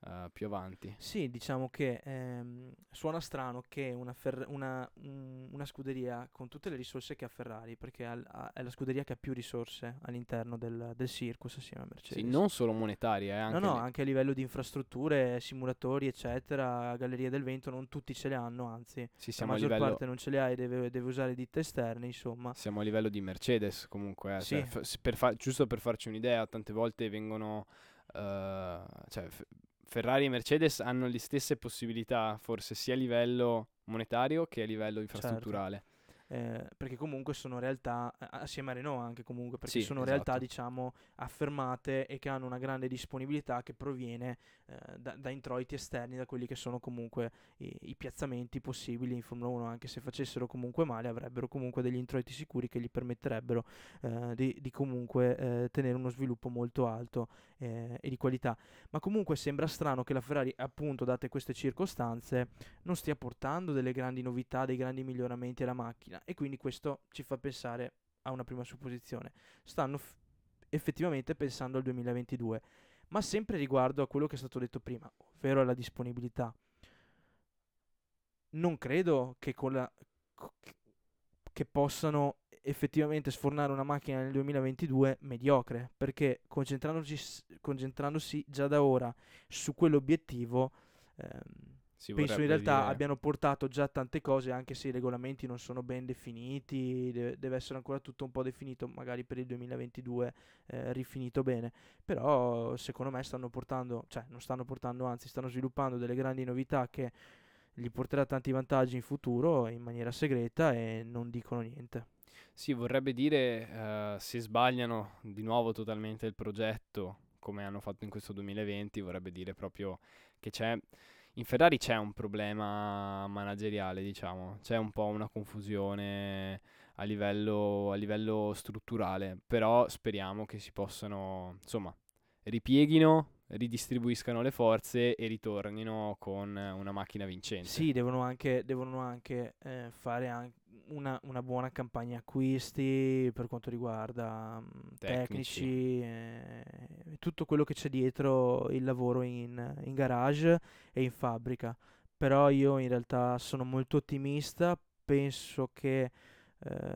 uh, più avanti. Sì, diciamo che ehm, suona strano che una, Fer- una, un, una, scuderia con tutte le risorse che ha Ferrari, perché ha, ha, è la scuderia che ha più risorse all'interno del, del circus assieme a Mercedes. Sì, non solo monetarie, eh, anche no, no, le... anche a livello di infrastrutture, simulatori, eccetera, gallerie del vento, non tutti ce le hanno, anzi, sì, la maggior livello... parte non ce le ha e deve, deve, usare ditte esterne, insomma. Siamo a livello di Mercedes comunque, eh, sì. cioè, f- per fa- giusto per farci un'idea, tante volte vengono... Uh, cioè, f- Ferrari e Mercedes hanno le stesse possibilità, forse sia a livello monetario che a livello infrastrutturale. Certo. Eh, perché comunque sono realtà, assieme a Renault anche comunque, perché Sì, sono realtà esatto. diciamo affermate e che hanno una grande disponibilità che proviene eh, da, da introiti esterni, da quelli che sono comunque i, i piazzamenti possibili in Formula 1, anche se facessero comunque male avrebbero comunque degli introiti sicuri che gli permetterebbero eh, di, di comunque eh, tenere uno sviluppo molto alto eh, e di qualità. Ma comunque sembra strano che la Ferrari, appunto, date queste circostanze, non stia portando delle grandi novità, dei grandi miglioramenti alla macchina e quindi questo ci fa pensare a una prima supposizione. Stanno f- effettivamente pensando al 2022, ma sempre riguardo a quello che è stato detto prima, ovvero alla disponibilità. Non credo che con la che possano effettivamente sfornare una macchina nel 2022 mediocre, perché concentrandosi, concentrandosi già da ora su quell'obiettivo, ehm, penso in realtà dire- abbiano portato già tante cose, anche se i regolamenti non sono ben definiti, deve, deve essere ancora tutto un po' definito, magari per il 2022 eh, rifinito bene, però secondo me stanno portando, cioè non stanno portando, anzi stanno sviluppando delle grandi novità che gli porterà tanti vantaggi in futuro in maniera segreta e non dicono niente. Sì, vorrebbe dire eh, se sbagliano di nuovo totalmente il progetto, come hanno fatto in questo 2020, vorrebbe dire proprio che c'è in Ferrari c'è un problema manageriale, diciamo, c'è un po' una confusione a livello, a livello strutturale, però speriamo che si possano, insomma, ripieghino, ridistribuiscano le forze e ritornino con una macchina vincente. Sì, devono anche, devono anche eh, fare an- una, una buona campagna acquisti per quanto riguarda mm, Tecnici. tecnici, eh, tutto quello che c'è dietro il lavoro in, in garage e in fabbrica. Però io in realtà sono molto ottimista, penso che, eh,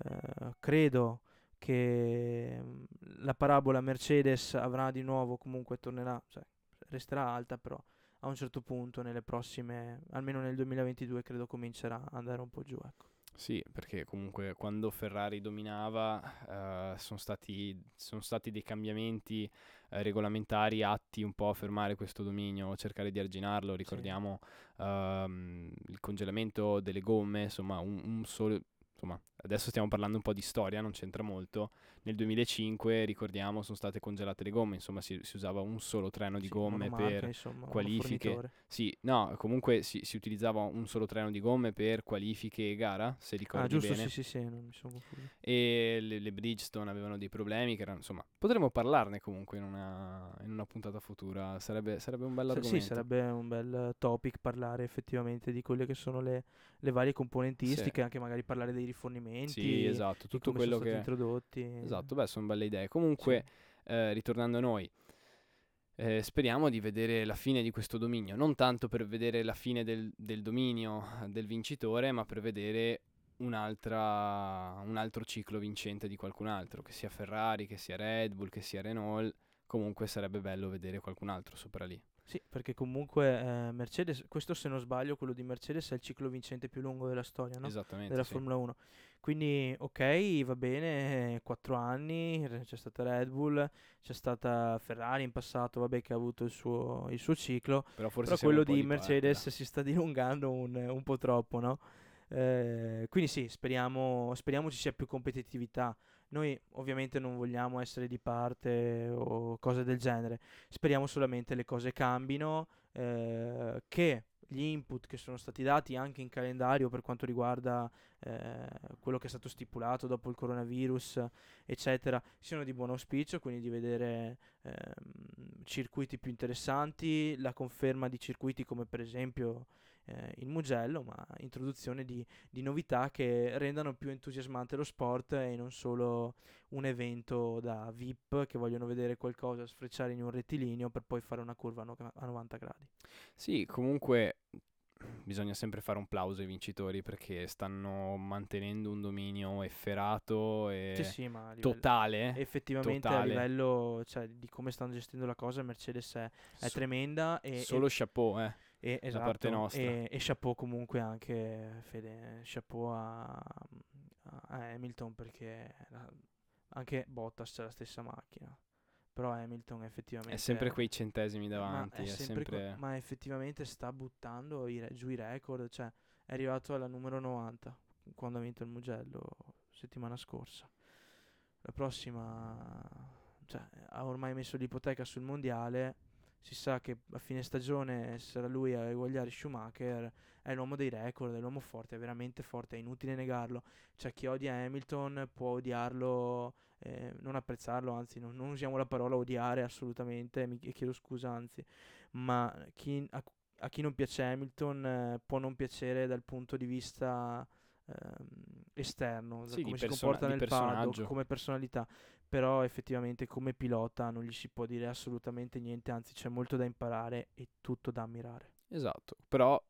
credo che mm, la parabola Mercedes avrà di nuovo, comunque tornerà, cioè, resterà alta, però a un certo punto nelle prossime, almeno nel 2022 credo comincerà ad andare un po' giù, ecco. Sì, perché comunque quando Ferrari dominava eh, sono stati, sono stati dei cambiamenti eh, regolamentari atti un po' a fermare questo dominio, cercare di arginarlo. Ricordiamo ehm, il congelamento delle gomme, insomma, un, un solo... Insomma, adesso stiamo parlando un po' di storia, non c'entra molto. Nel 2005, ricordiamo, sono state congelate le gomme, insomma, si, si usava un solo treno di Sì, gomme monomarca, per insomma, qualifiche. Sì, no, comunque si, si utilizzava un solo treno di gomme per qualifiche e gara, se Ah, ricordi giusto, bene. sì, sì, sì, non mi sono confuso. E le, le Bridgestone avevano dei problemi che erano, insomma, potremmo parlarne comunque in una, in una puntata futura, sarebbe, sarebbe un Sa- bell'argomento. Sì, sarebbe un bel topic parlare effettivamente di quelle che sono le, le varie componentistiche, anche magari parlare dei rifornimenti, Sì, esatto, tutto quello che... introdotti. Esatto, beh, sono belle idee. Comunque, eh, ritornando a noi, eh, speriamo di vedere la fine di questo dominio, non tanto per vedere la fine del, del dominio del vincitore, ma per vedere un'altra, un altro ciclo vincente di qualcun altro, che sia Ferrari, che sia Red Bull, che sia Renault. Comunque sarebbe bello vedere qualcun altro sopra lì. Sì, perché comunque eh, Mercedes, questo se non sbaglio, quello di Mercedes è il ciclo vincente più lungo della storia, no? Esattamente. della sì. Formula 1. Quindi, ok, va bene, 4 anni, c'è stata Red Bull, c'è stata Ferrari in passato, vabbè, che ha avuto il suo, il suo ciclo, Però forse però quello di Mercedes parte, si sta dilungando un, un po' troppo, no? Eh, quindi sì, speriamo, speriamo ci sia più competitività. Noi ovviamente non vogliamo essere di parte o cose del genere, speriamo solamente le cose cambino, eh, che gli input che sono stati dati anche in calendario per quanto riguarda eh, quello che è stato stipulato dopo il coronavirus, eccetera, siano di buon auspicio, quindi di vedere ehm, circuiti più interessanti, la conferma di circuiti come per esempio eh, il Mugello, ma introduzione di, di novità che rendano più entusiasmante lo sport e non solo un evento da VIP che vogliono vedere qualcosa sfrecciare in un rettilineo per poi fare una curva a no- a 90 gradi. Sì, comunque bisogna sempre fare un plauso ai vincitori perché stanno mantenendo un dominio efferato e Sì, sì, a livello- totale. effettivamente a totale. livello cioè, di come stanno gestendo la cosa Mercedes è, è So- tremenda e, Solo chapeau, eh. E, e- da parte esatto, nostra. e, e chapeau comunque anche Fede chapeau a, a Hamilton perché anche Bottas c'è la stessa macchina però Hamilton effettivamente È sempre quei centesimi ma davanti, è è sempre que- sempre... ma effettivamente sta buttando i re- giù i record cioè è arrivato alla numero 90 quando ha vinto il Mugello settimana scorsa. La prossima cioè, ha ormai messo l'ipoteca sul mondiale. Si sa che a fine stagione sarà lui a eguagliare Schumacher. È l'uomo dei record, è l'uomo forte, è veramente forte, è inutile negarlo. C'è chi odia Hamilton, può odiarlo, eh, non apprezzarlo, anzi, non, non, usiamo la parola odiare assolutamente, mi chiedo scusa, anzi, ma chi, a, a, chi non piace Hamilton eh, può non piacere dal punto di vista esterno, sì, come si comporta nel paddock, come personalità, però effettivamente come pilota non gli si può dire assolutamente niente, anzi c'è molto da imparare e tutto da ammirare. Esatto, però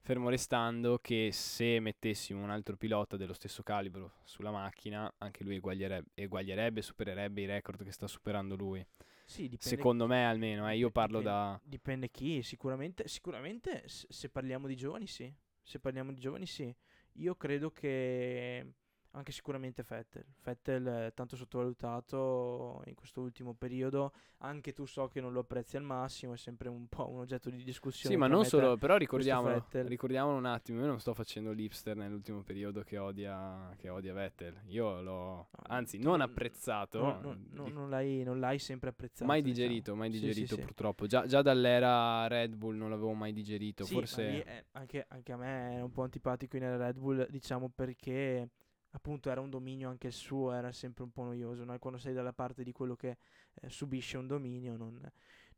fermo restando che se mettessimo un altro pilota dello stesso calibro sulla macchina, anche lui eguaglierebbe, eguaglierebbe supererebbe i record che sta superando lui. Sì, Secondo me almeno, eh, io parlo dipende, da... Dipende chi, sicuramente, sicuramente se parliamo di giovani sì, se parliamo di giovani sì. Io credo che anche sicuramente Vettel. Vettel è tanto sottovalutato in questo ultimo periodo. Anche tu so che non lo apprezzi al massimo, è sempre un po' un oggetto di discussione. Sì, ma non solo, però ricordiamolo, ricordiamolo un attimo, io non sto facendo l'ipster nell'ultimo periodo che odia, che odia Vettel. Io l'ho, anzi, non apprezzato. No, no, no, non, l'hai, non, l'hai, sempre apprezzato. Mai diciamo. digerito, diciamo. mai digerito sì, sì, purtroppo. Già, già, dall'era Red Bull non l'avevo mai digerito. Forse... È, anche, anche a me è un po' antipatico in Red Bull, diciamo perché appunto era un dominio anche il suo, era sempre un po' noioso, no? quando sei dalla parte di quello che eh, subisce un dominio non,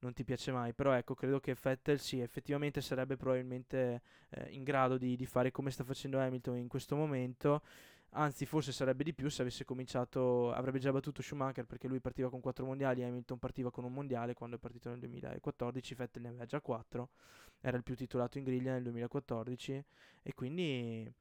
non, ti piace mai, però ecco credo che Vettel sì, effettivamente sarebbe probabilmente eh, in grado di, di, fare come sta facendo Hamilton in questo momento, anzi forse sarebbe di più se avesse cominciato, avrebbe già battuto Schumacher perché lui partiva con 4 mondiali, Hamilton partiva con un mondiale quando è partito nel 2014, Vettel ne aveva già 4, era il più titolato in griglia nel 2014 e quindi eh,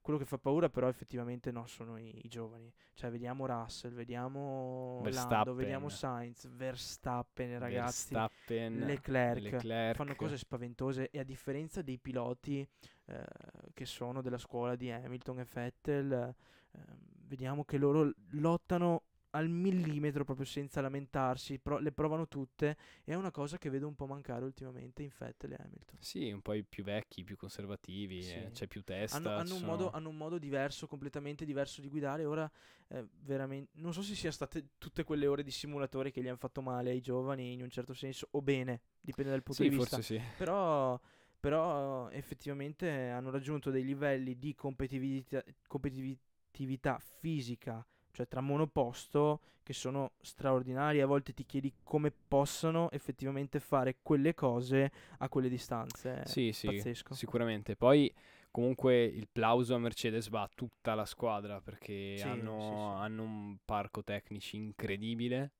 quello che fa paura però effettivamente no, sono i, i, giovani. Cioè vediamo Russell, vediamo Verstappen. Lando, vediamo Sainz, Verstappen ragazzi, Verstappen, Leclerc, Leclerc, fanno cose spaventose e a differenza dei piloti eh, che sono della scuola di Hamilton e Vettel, eh, vediamo che loro lottano al millimetro proprio senza lamentarsi, pro- le provano tutte è una cosa che vedo un po' mancare ultimamente in Vettel e Hamilton. Sì, un po' i più vecchi, più conservativi, sì. eh, c'è più testa. Hanno, hanno, sono... un modo, hanno, un modo, diverso, completamente diverso di guidare. Ora, eh, veramente, non so se siano state tutte quelle ore di simulatore che gli hanno fatto male ai giovani in un certo senso, o bene, dipende dal punto sì, di vista. Forse sì. Però però effettivamente hanno raggiunto dei livelli di competitività, competitività fisica cioè tra monoposto, che sono straordinari. A volte ti chiedi come possano effettivamente fare quelle cose a quelle distanze. Sì, sì, pazzesco. sicuramente. Poi comunque il plauso a Mercedes va a tutta la squadra perché sì, hanno, sì, sì. hanno un parco tecnici incredibile,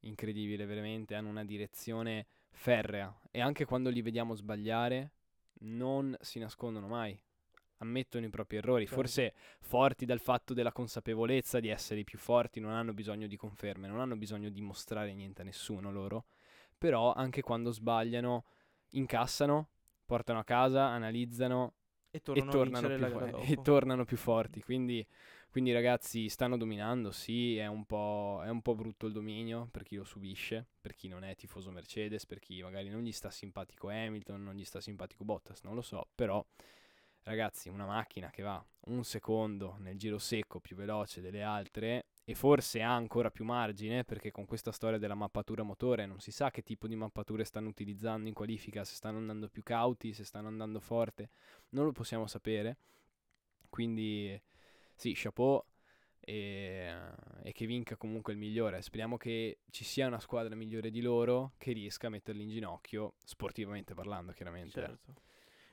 incredibile veramente, hanno una direzione ferrea e anche quando li vediamo sbagliare non si nascondono mai ammettono i propri errori, certo. forse forti dal fatto della consapevolezza di essere i più forti, non hanno bisogno di conferme, non hanno bisogno di mostrare niente a nessuno loro, però anche quando sbagliano incassano, portano a casa, analizzano e tornano, [laughs] e tornano, più, e tornano più, forti, quindi, quindi, ragazzi stanno dominando, sì, è un, è un po' brutto il dominio per chi lo subisce, per chi non è tifoso Mercedes, per chi magari non gli sta simpatico Hamilton, non gli sta simpatico Bottas, non lo so, però ragazzi, una macchina che va un secondo nel giro secco più veloce delle altre e forse ha ancora più margine perché con questa storia della mappatura motore non si sa che tipo di mappature stanno utilizzando in qualifica, se stanno andando più cauti, se stanno andando forte, non lo possiamo sapere. Quindi sì, chapeau e, e che vinca comunque il migliore. Speriamo che ci sia una squadra migliore di loro che riesca a metterli in ginocchio, sportivamente parlando chiaramente. Certo.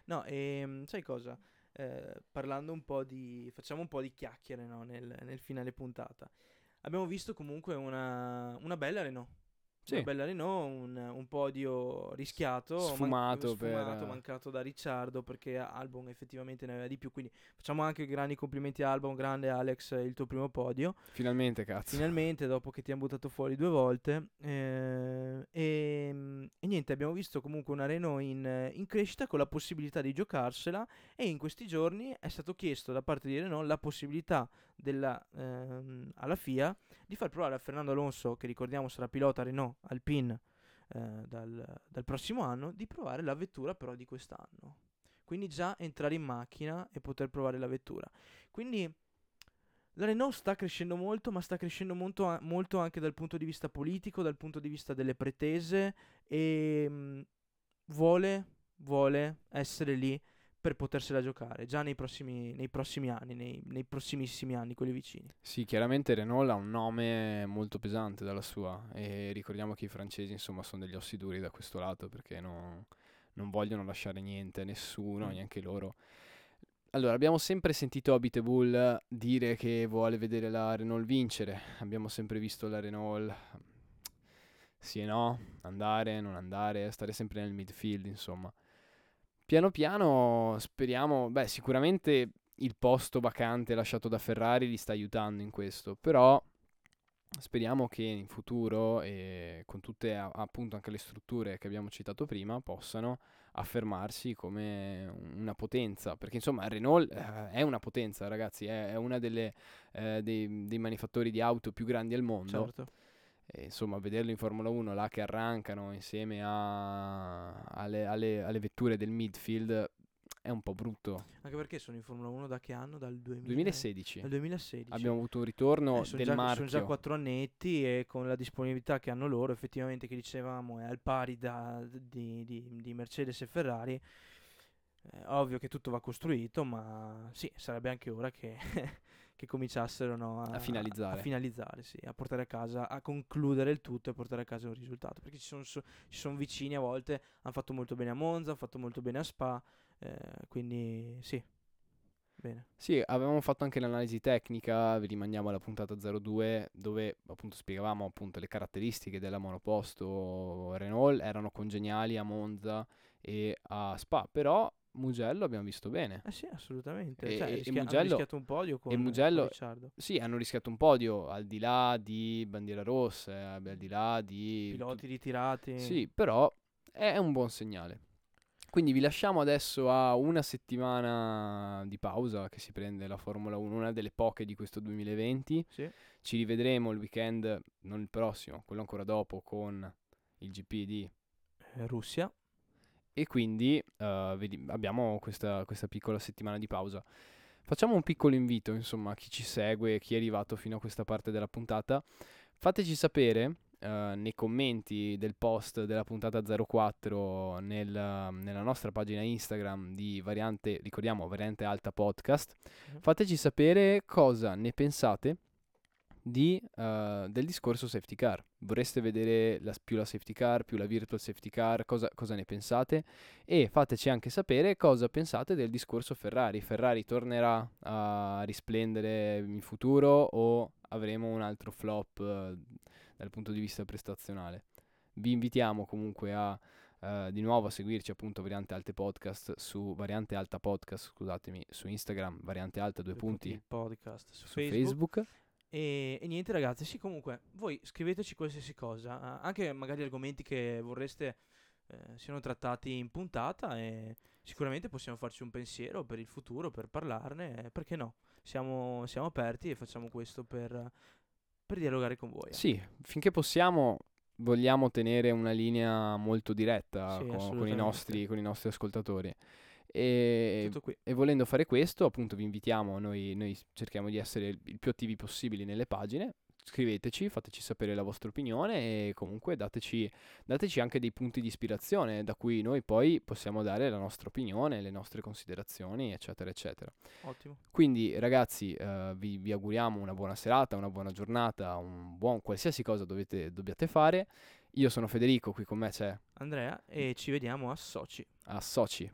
No, e ehm, sai cosa? Eh, parlando un po' di... facciamo un po' di chiacchiere no? nel, nel, finale puntata. Abbiamo visto comunque una, una bella Renault sì. Una bella Renault, un, un podio rischiato, sfumato, man- sfumato per... mancato da Ricciardo perché Albon effettivamente ne aveva di più. Quindi facciamo anche grandi complimenti a Albon, grande Alex, il tuo primo podio. Finalmente, cazzo. Finalmente, dopo che ti hanno buttato fuori due volte. Eh, e, e, niente, abbiamo visto comunque una Renault in, in crescita con la possibilità di giocarsela. E in questi giorni è stato chiesto da parte di Renault la possibilità della, ehm, alla FIA di far provare a Fernando Alonso, che ricordiamo sarà pilota Renault Alpine eh, dal, dal, prossimo anno, di provare la vettura però di quest'anno. quindi già entrare in macchina e poter provare la vettura. Quindi la Renault sta crescendo molto, ma sta crescendo molto, molto anche dal punto di vista politico, dal punto di vista delle pretese e mh, vuole, vuole essere lì per potersela giocare già nei prossimi, nei prossimi anni, nei, nei prossimissimi anni, quelli vicini. Sì, chiaramente Renault ha un nome molto pesante dalla sua e ricordiamo che i francesi insomma sono degli ossi duri da questo lato perché no- non vogliono lasciare niente a nessuno, Mm. neanche loro. Allora, abbiamo sempre sentito Habitable dire che vuole vedere la Renault vincere, abbiamo sempre visto la Renault sì e no, andare, non andare, stare sempre nel midfield, insomma. Piano piano speriamo, beh, sicuramente il posto vacante lasciato da Ferrari li sta aiutando in questo, però speriamo che in futuro e con tutte appunto anche le strutture che abbiamo citato prima possano affermarsi come una potenza, perché insomma Renault eh, è una potenza, ragazzi, è, è una eh, dei, dei manifattori di auto più grandi al mondo. Certo. E, insomma, vederlo in Formula 1 là che arrancano insieme a- alle, alle- alle vetture del midfield è un po' brutto. Anche perché sono in Formula 1 da che anno? Dal 2000 2016 Dal 2016. abbiamo avuto un ritorno Eh, del già, marchio. sono già quattro annetti e con la disponibilità che hanno loro, effettivamente, che dicevamo, è al pari da- di, di- di Mercedes e Ferrari. È ovvio che tutto va costruito, ma sì, sarebbe anche ora che, [laughs] che cominciassero no, A finalizzare. A finalizzare, sì, a portare a casa, a concludere il tutto e portare a casa un risultato. Perché ci sono, so- ci sono vicini a volte, hanno fatto molto bene a Monza, hanno fatto molto bene a Spa, eh, quindi sì, bene. Sì, avevamo fatto anche l'analisi tecnica, vi rimandiamo alla puntata 02 dove appunto spiegavamo appunto le caratteristiche della monoposto Renault erano congeniali a Monza e a Spa, però Mugello abbiamo visto bene. Eh sì, assolutamente. E- Cioè, e rischia- hanno Mugello- rischiato un podio con, con Mugello- Ricciardo. Sì, hanno rischiato un podio al di là di bandiera rossa, al di là di Piloti ritirati. Sì, però è un buon segnale. Quindi vi lasciamo adesso a una settimana di pausa che si prende la Formula 1, una delle poche di questo 2020. Sì. Ci rivedremo il weekend, non il prossimo, quello ancora dopo, con il GP di... Eh, Russia. E quindi eh, vedi- abbiamo questa, questa piccola settimana di pausa. Facciamo un piccolo invito, insomma, a chi ci segue, chi è arrivato fino a questa parte della puntata. Fateci sapere eh, nei commenti del post della puntata 04 nel, nella nostra pagina Instagram di variante, ricordiamo, variante alta podcast. Mhm. Fateci sapere cosa ne pensate di, eh, del discorso safety car. Vorreste vedere la- più la safety car, più la virtual safety car, cosa, cosa ne pensate? E fateci anche sapere cosa pensate del discorso Ferrari. Ferrari tornerà a risplendere in futuro o avremo un altro flop eh, dal punto di vista prestazionale? Vi invitiamo comunque a eh, di nuovo a seguirci appunto Variante Alte Podcast su Variante Alta Podcast, scusatemi, su Instagram, Variante Alta due, Due punti, il podcast su, su Facebook. Facebook. E, e niente ragazzi, sì comunque, voi scriveteci qualsiasi cosa, anche magari argomenti che vorreste eh, siano trattati in puntata e sicuramente possiamo farci un pensiero per il futuro, per parlarne, eh, perché no? Siamo, siamo aperti e facciamo questo per, per dialogare con voi. eh. Sì, finché possiamo vogliamo tenere una linea molto diretta Sì, co- con, i nostri, con i nostri ascoltatori. E, e volendo fare questo, appunto, vi invitiamo, noi, noi cerchiamo di essere il il più attivi possibili nelle pagine. Scriveteci, fateci sapere la vostra opinione e comunque dateci, dateci anche dei punti di ispirazione da cui noi poi possiamo dare la nostra opinione, le nostre considerazioni, eccetera, eccetera. Ottimo. Quindi ragazzi eh, vi, vi auguriamo una buona serata, una buona giornata, un buon qualsiasi cosa dovete, dobbiate fare. Io sono Federico, qui con me c'è Andrea e ci vediamo a Soci. a Soci.